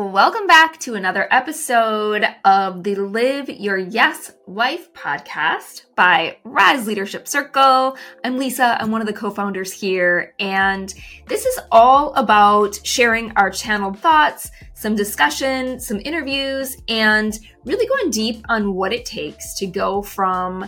Welcome back to another episode of the Live Your Yes Life podcast by Rise Leadership Circle. I'm Lisa, I'm one of the co founders here, and this is all about sharing our channeled thoughts, some discussion, some interviews, and really going deep on what it takes to go from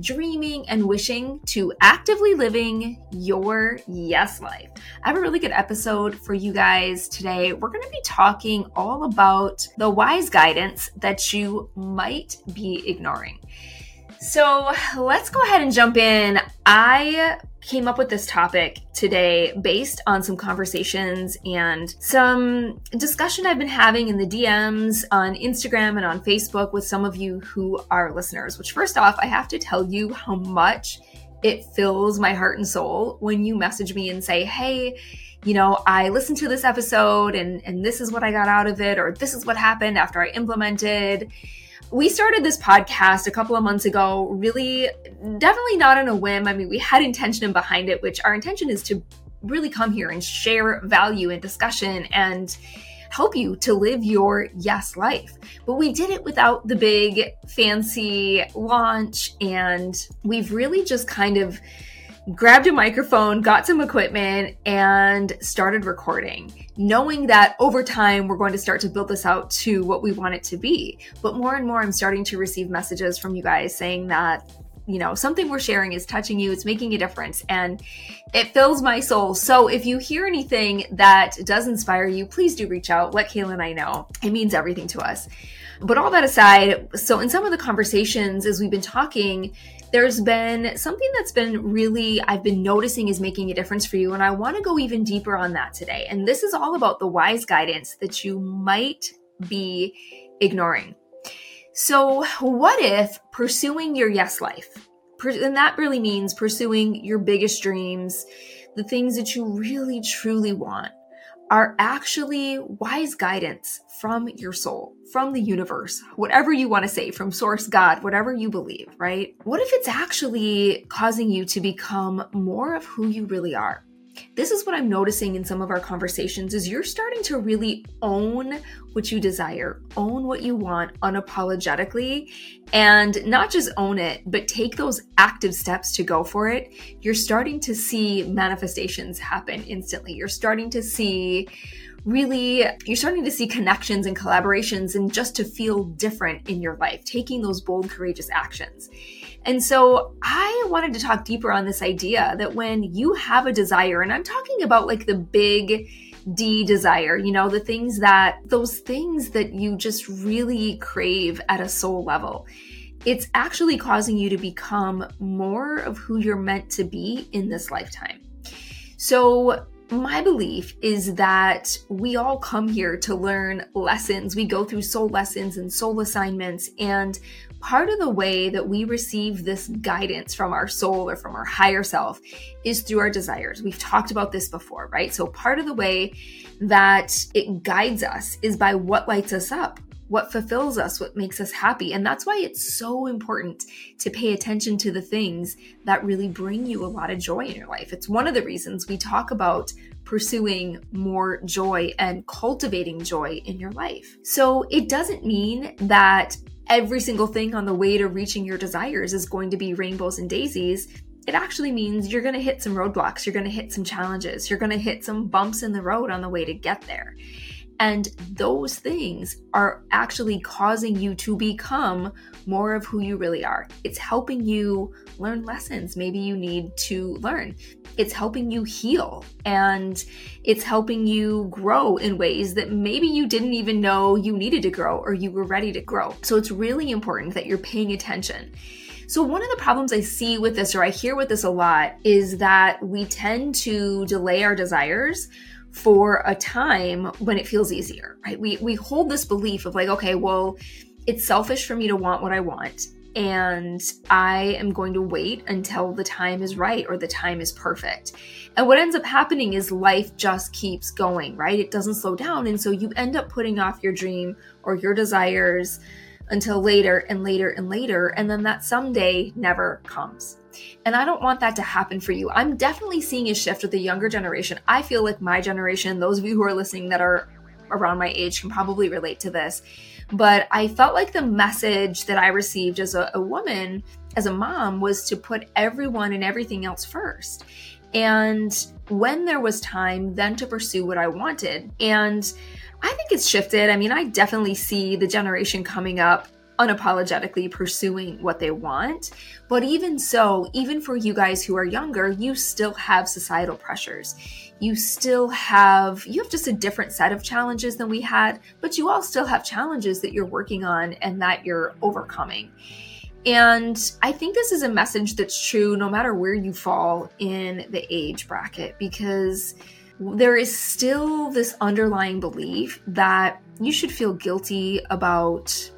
dreaming and wishing to actively living your yes life. I have a really good episode for you guys today. We're going to be talking all about the wise guidance that you might be ignoring. So let's go ahead and jump in. I came up with this topic today based on some conversations and some discussion I've been having in the DMs on Instagram and on Facebook with some of you who are listeners. Which, first off, I have to tell you how much it fills my heart and soul when you message me and say, Hey, you know, I listened to this episode and, and this is what I got out of it, or this is what happened after I implemented we started this podcast a couple of months ago, really, definitely not on a whim. I mean, we had intention behind it, which our intention is to really come here and share value and discussion and help you to live your yes life. But we did it without the big fancy launch, and we've really just kind of grabbed a microphone, got some equipment, and started recording, knowing that over time we're going to start to build this out to what we want it to be. But more and more, I'm starting to receive messages from you guys saying that. You know, something we're sharing is touching you, it's making a difference, and it fills my soul. So, if you hear anything that does inspire you, please do reach out. Let Kaela and I know. It means everything to us. But all that aside, so in some of the conversations as we've been talking, there's been something that's been really, I've been noticing is making a difference for you. And I want to go even deeper on that today. And this is all about the wise guidance that you might be ignoring. So, what if pursuing your yes life, and that really means pursuing your biggest dreams, the things that you really truly want, are actually wise guidance from your soul, from the universe, whatever you want to say, from source God, whatever you believe, right? What if it's actually causing you to become more of who you really are? This is what i'm noticing in some of our conversations is you're starting to really own what you desire own what you want unapologetically and not just own it but take those active steps to go for it. You're starting to see manifestations happen instantly. You're starting to see really you're starting to see connections and collaborations and just to feel different in your life taking those bold courageous actions and so I wanted to talk deeper on this idea that when you have a desire, and I'm talking about like the big D desire, you know, the things that, those things that you just really crave at a soul level, it's actually causing you to become more of who you're meant to be in this lifetime. So, my belief is that we all come here to learn lessons. We go through soul lessons and soul assignments, and part of the way that we receive this guidance from our soul or from our higher self is through our desires. We've talked about this before, right? So, part of the way that it guides us is by what lights us up, what fulfills us, what makes us happy. And that's why it's so important to pay attention to the things that really bring you a lot of joy in your life. It's one of the reasons we talk about pursuing more joy and cultivating joy in your life. So it doesn't mean that every single thing on the way to reaching your desires is going to be rainbows and daisies, it actually means you're going to hit some roadblocks, you're going to hit some challenges, you're going to hit some bumps in the road on the way to get there. And those things are actually causing you to become more of who you really are. It's helping you learn lessons maybe you need to learn. It's helping you heal and it's helping you grow in ways that maybe you didn't even know you needed to grow or you were ready to grow. So it's really important that you're paying attention. So, one of the problems I see with this, or I hear with this a lot, is that we tend to delay our desires for a time when it feels easier, right? We we hold this belief of like, okay, well, it's selfish for me to want what I want and I am going to wait until the time is right or the time is perfect. And what ends up happening is life just keeps going, right? It doesn't slow down. And so you end up putting off your dream or your desires until later and later and later. And then that someday never comes. And I don't want that to happen for you. I'm definitely seeing a shift with the younger generation. I feel like my generation, those of you who are listening that are around my age can probably relate to this. But I felt like the message that I received as a, a woman, as a mom, was to put everyone and everything else first. And when there was time, then to pursue what I wanted. And I think it's shifted. I mean, I definitely see the generation coming up unapologetically pursuing what they want. But even so, even for you guys who are younger, you still have societal pressures. You still have, you have just a different set of challenges than we had, but you all still have challenges that you're working on and that you're overcoming. And I think this is a message that's true no matter where you fall in the age bracket because there is still this underlying belief that you should feel guilty about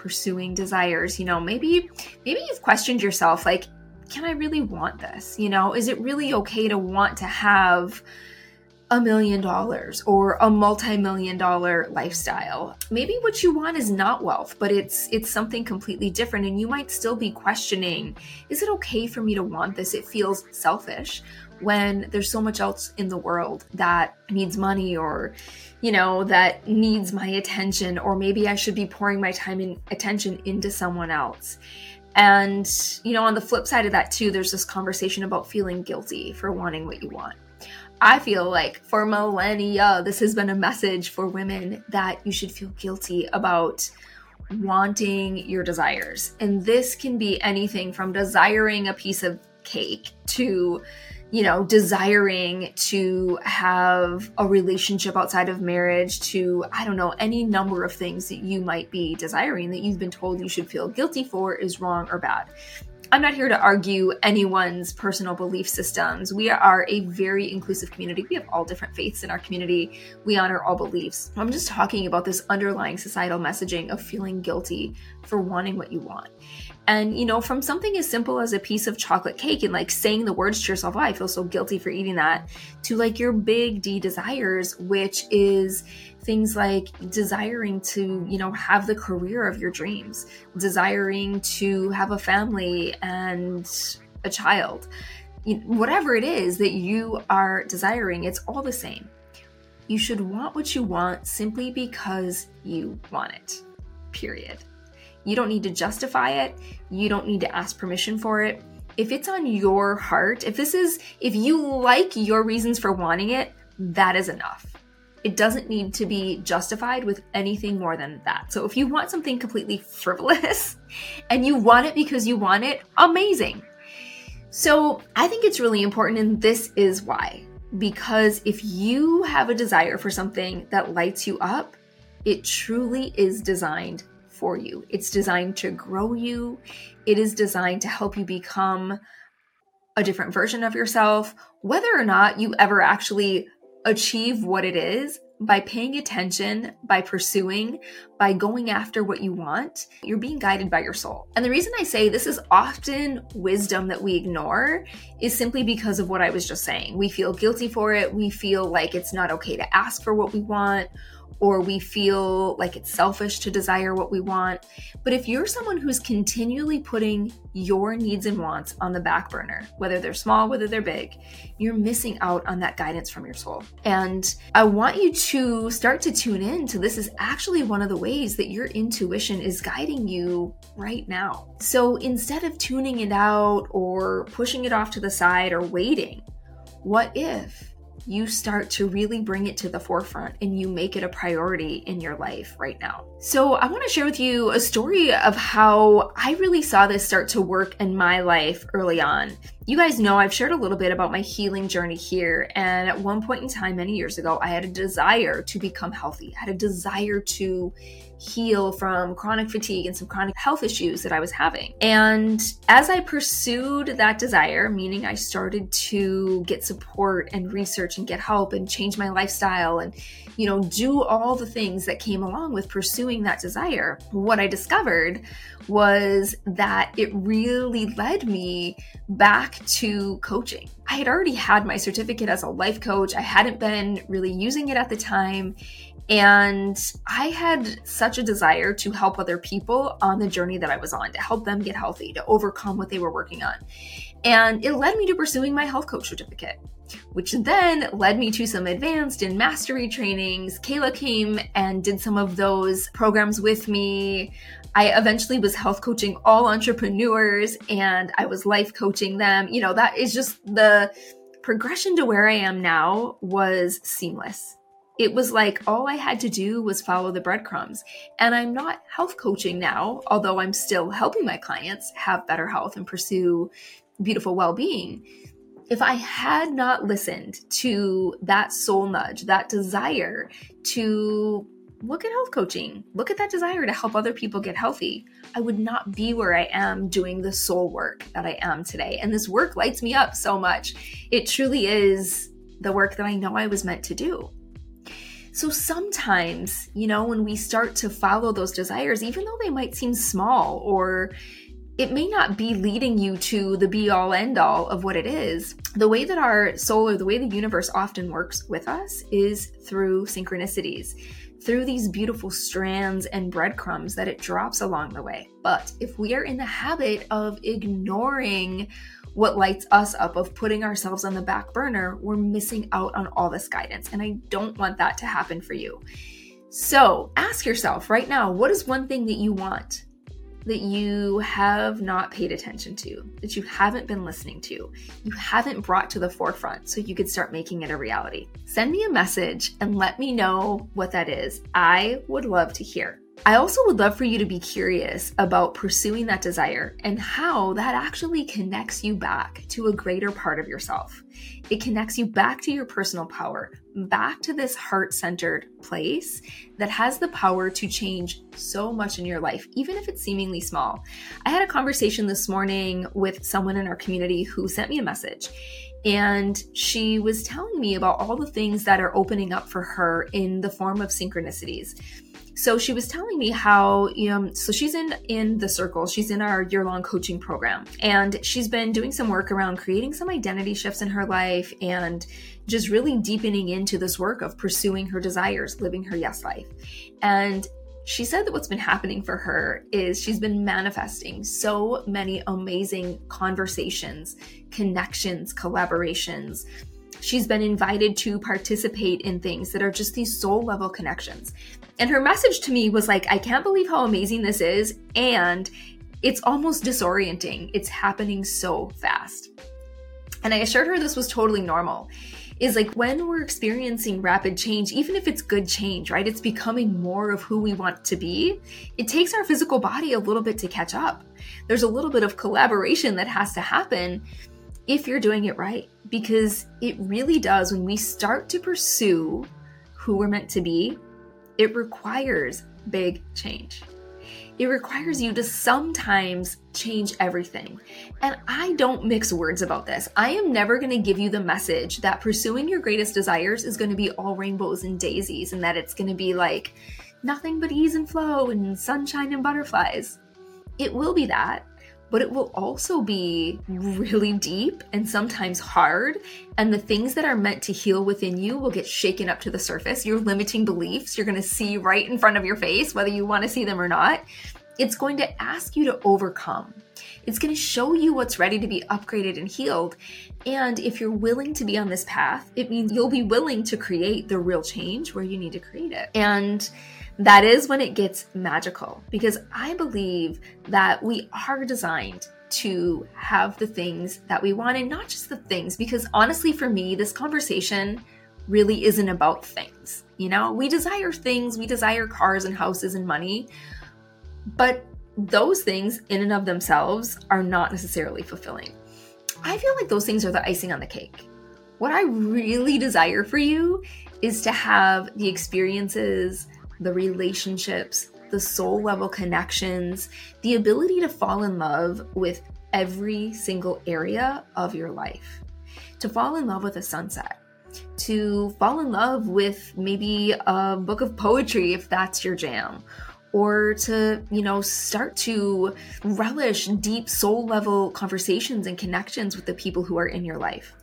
pursuing desires you know maybe maybe you've questioned yourself like can i really want this? You know is it really okay to want to have a million dollars or a multi-million dollar lifestyle? Maybe what you want is not wealth but it's it's something completely different and you might still be questioning is it okay for me to want this? It feels selfish when there's so much else in the world that needs money or you know, that needs my attention, or maybe I should be pouring my time and attention into someone else. And, you know, on the flip side of that, too, there's this conversation about feeling guilty for wanting what you want. I feel like for millennia, this has been a message for women that you should feel guilty about wanting your desires. And this can be anything from desiring a piece of cake to you know, desiring to have a relationship outside of marriage, to, I don't know, any number of things that you might be desiring that you've been told you should feel guilty for is wrong or bad. I'm not here to argue anyone's personal belief systems. We are a very inclusive community. We have all different faiths in our community. We honor all beliefs. I'm just talking about this underlying societal messaging of feeling guilty for wanting what you want. And, you know, from something as simple as a piece of chocolate cake and like saying the words to yourself, oh, I feel so guilty for eating that, to like your big D desires, which is things like desiring to, you know, have the career of your dreams, desiring to have a family and a child. Whatever it is that you are desiring, it's all the same. You should want what you want simply because you want it. Period. You don't need to justify it. You don't need to ask permission for it. If it's on your heart, if this is, if you like your reasons for wanting it, that is enough. It doesn't need to be justified with anything more than that. So if you want something completely frivolous and you want it because you want it, amazing. So I think it's really important, and this is why. Because if you have a desire for something that lights you up, it truly is designed for you. It's designed to grow you, it is designed to help you become a different version of yourself, whether or not you ever actually achieve what it is by paying attention, by pursuing, by going after what you want, you're being guided by your soul. And the reason I say this is often wisdom that we ignore is simply because of what I was just saying. We feel guilty for it. We feel like it's not okay to ask for what we want or we feel like it's selfish to desire what we want. But if you're someone who's continually putting your needs and wants on the back burner, whether they're small, whether they're big, you're missing out on that guidance from your soul. And I want you to start to tune in to this is actually one of the ways that your intuition is guiding you right now. So instead of tuning it out or pushing it off to the side or waiting, what if you start to really bring it to the forefront and you make it a priority in your life right now. So, I want to share with you a story of how I really saw this start to work in my life early on. You guys know I've shared a little bit about my healing journey here. And at one point in time, many years ago, I had a desire to become healthy. I had a desire to heal from chronic fatigue and some chronic health issues that I was having. And as I pursued that desire, meaning I started to get support and research and get help and change my lifestyle and, you know, do all the things that came along with pursuing that desire, what I discovered was that it really led me back to coaching. I had already had my certificate as a life coach. I hadn't been really using it at the time. And I had such a desire to help other people on the journey that I was on, to help them get healthy, to overcome what they were working on. And it led me to pursuing my health coach certificate. Which then led me to some advanced and mastery trainings. Kaela came and did some of those programs with me. I eventually was health coaching all entrepreneurs and I was life coaching them. You know, that is just the progression to where I am now was seamless. It was like all I had to do was follow the breadcrumbs. And I'm not health coaching now, although I'm still helping my clients have better health and pursue beautiful well being. If I had not listened to that soul nudge, that desire to look at health coaching, look at that desire to help other people get healthy, I would not be where I am doing the soul work that I am today. And this work lights me up so much. It truly is the work that I know I was meant to do. So sometimes, you know, when we start to follow those desires, even though they might seem small or it may not be leading you to the be all end all of what it is. The way that our soul or the way the universe often works with us is through synchronicities through these beautiful strands and breadcrumbs that it drops along the way. But if we are in the habit of ignoring what lights us up, of putting ourselves on the back burner, we're missing out on all this guidance. And I don't want that to happen for you. So ask yourself right now what is one thing that you want? That you have not paid attention to, that you haven't been listening to, you haven't brought to the forefront so you could start making it a reality. Send me a message and let me know what that is. I would love to hear. I also would love for you to be curious about pursuing that desire and how that actually connects you back to a greater part of yourself. It connects you back to your personal power, back to this heart centered place that has the power to change so much in your life, even if it's seemingly small. I had a conversation this morning with someone in our community who sent me a message. And she was telling me about all the things that are opening up for her in the form of synchronicities so she was telling me how so she's in in the circle. She's in our year-long coaching program. And she's been doing some work around creating some identity shifts in her life and just really deepening into this work of pursuing her desires living her yes life. And she said that what's been happening for her is she's been manifesting so many amazing conversations connections collaborations. She's been invited to participate in things that are just these soul level connections and her message to me was like, I can't believe how amazing this is. And it's almost disorienting. It's happening so fast. And I assured her this was totally normal. Is like when we're experiencing rapid change, even if it's good change, right? It's becoming more of who we want to be. It takes our physical body a little bit to catch up. There's a little bit of collaboration that has to happen if you're doing it right. Because it really does, when we start to pursue who we're meant to be, it requires big change. It requires you to sometimes change everything. And I don't mix words about this. I am never going to give you the message that pursuing your greatest desires is going to be all rainbows and daisies and that it's going to be like nothing but ease and flow and sunshine and butterflies. It will be that, but it will also be really deep and sometimes hard. And the things that are meant to heal within you will get shaken up to the surface. Your limiting beliefs, you're going to see right in front of your face, whether you want to see them or not. It's going to ask you to overcome. It's going to show you what's ready to be upgraded and healed. And if you're willing to be on this path, it means you'll be willing to create the real change where you need to create it. And that is when it gets magical because I believe that we are designed to have the things that we want and not just the things because honestly for me this conversation really isn't about things. You know, we desire things, we desire cars and houses and money, but those things in and of themselves are not necessarily fulfilling. I feel like those things are the icing on the cake. What I really desire for you is to have the experiences, the relationships, the soul level connections, the ability to fall in love with every single area of your life, to fall in love with a sunset, to fall in love with maybe a book of poetry if that's your jam. Or to, you know, start to relish deep soul level conversations and connections with the people who are in your life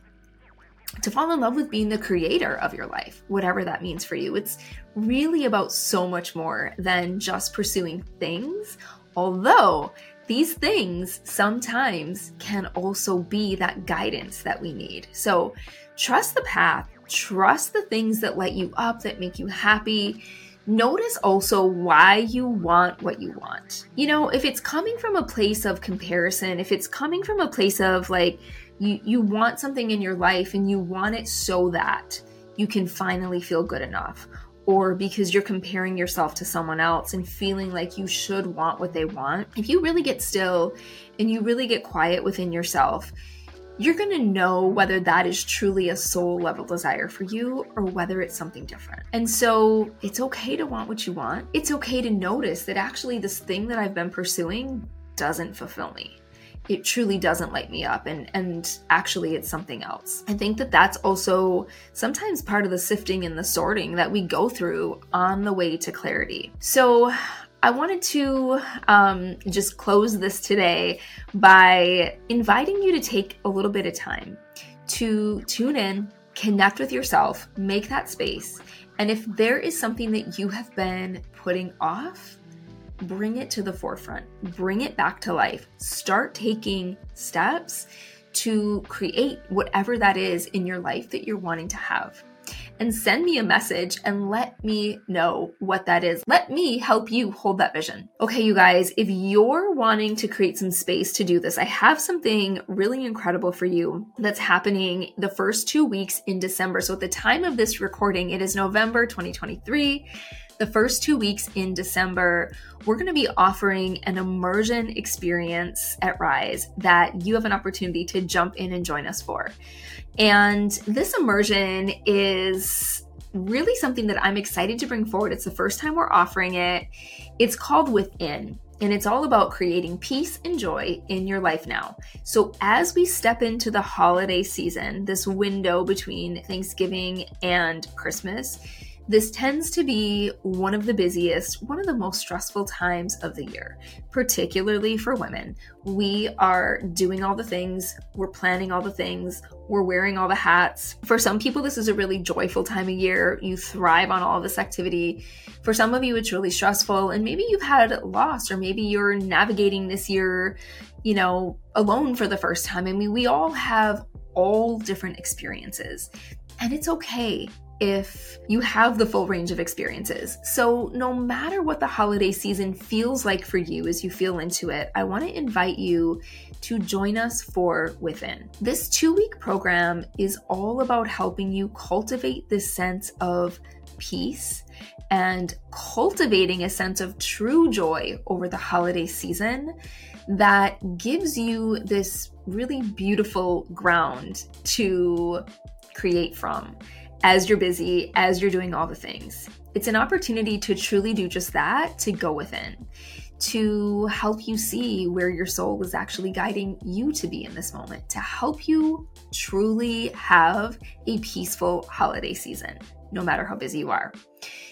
to fall in love with being the creator of your life, whatever that means for you. It's really about so much more than just pursuing things. Although these things sometimes can also be that guidance that we need. So trust the path, trust the things that light you up, that make you happy. Notice also why you want what you want. You know, if it's coming from a place of comparison, if it's coming from a place of like, you, you want something in your life and you want it so that you can finally feel good enough or because you're comparing yourself to someone else and feeling like you should want what they want, if you really get still and you really get quiet within yourself, you're going to know whether that is truly a soul level desire for you or whether it's something different. And so it's okay to want what you want. It's okay to notice that actually this thing that I've been pursuing doesn't fulfill me it truly doesn't light me up and and actually it's something else i think that that's also sometimes part of the sifting and the sorting that we go through on the way to clarity so I wanted to um, just close this today by inviting you to take a little bit of time to tune in, connect with yourself, make that space. And if there is something that you have been putting off, bring it to the forefront, bring it back to life. Start taking steps to create whatever that is in your life that you're wanting to have. And send me a message and let me know what that is. Let me help you hold that vision. Okay, you guys, if you're wanting to create some space to do this, I have something really incredible for you that's happening the first two weeks in December. So at the time of this recording, it is November 2023 the first two weeks in December, we're going to be offering an immersion experience at Rise that you have an opportunity to jump in and join us for. And this immersion is really something that I'm excited to bring forward. It's the first time we're offering it. It's called Within. And it's all about creating peace and joy in your life now. So, as we step into the holiday season, this window between Thanksgiving and Christmas, this tends to be one of the busiest, one of the most stressful times of the year, particularly for women. We are doing all the things, we're planning all the things, we're wearing all the hats. For some people, this is a really joyful time of year. You thrive on all this activity. For some of you, it's really stressful, and maybe you've had loss, or maybe you're navigating this year, you know, alone for the first time. I mean, we all have all different experiences, and it's okay if you have the full range of experiences. So, no matter what the holiday season feels like for you as you feel into it, I want to invite you to join us for Within. This two week program is all about helping you cultivate this sense of peace and cultivating a sense of true joy over the holiday season that gives you this really beautiful ground to create from as you're busy, as you're doing all the things. It's an opportunity to truly do just that, to go within, to help you see where your soul is actually guiding you to be in this moment, to help you truly have a peaceful holiday season, no matter how busy you are.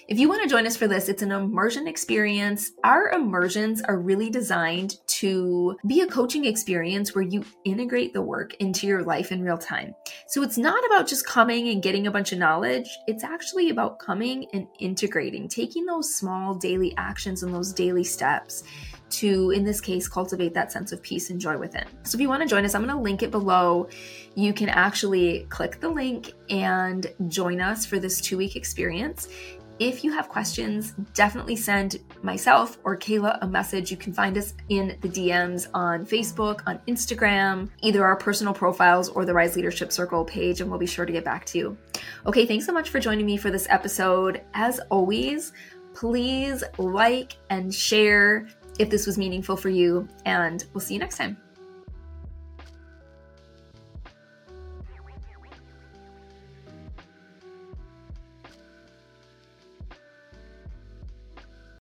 If you want to join us for this, it's an immersion experience. Our immersions are really designed to be a coaching experience where you integrate the work into your life in real time. So it's not about just coming and getting a bunch of knowledge, it's actually about coming and integrating, taking those small daily actions and those daily steps to, in this case, cultivate that sense of peace and joy within. So if you want to join us, I'm going to link it below. You can actually click the link and join us for this two week experience. If you have questions, definitely send myself or Kaela a message. You can find us in the DMs on Facebook, on Instagram, either our personal profiles or the Rise Leadership Circle page, and we'll be sure to get back to you. Okay, thanks so much for joining me for this episode. As always, please like and share if this was meaningful for you, and we'll see you next time.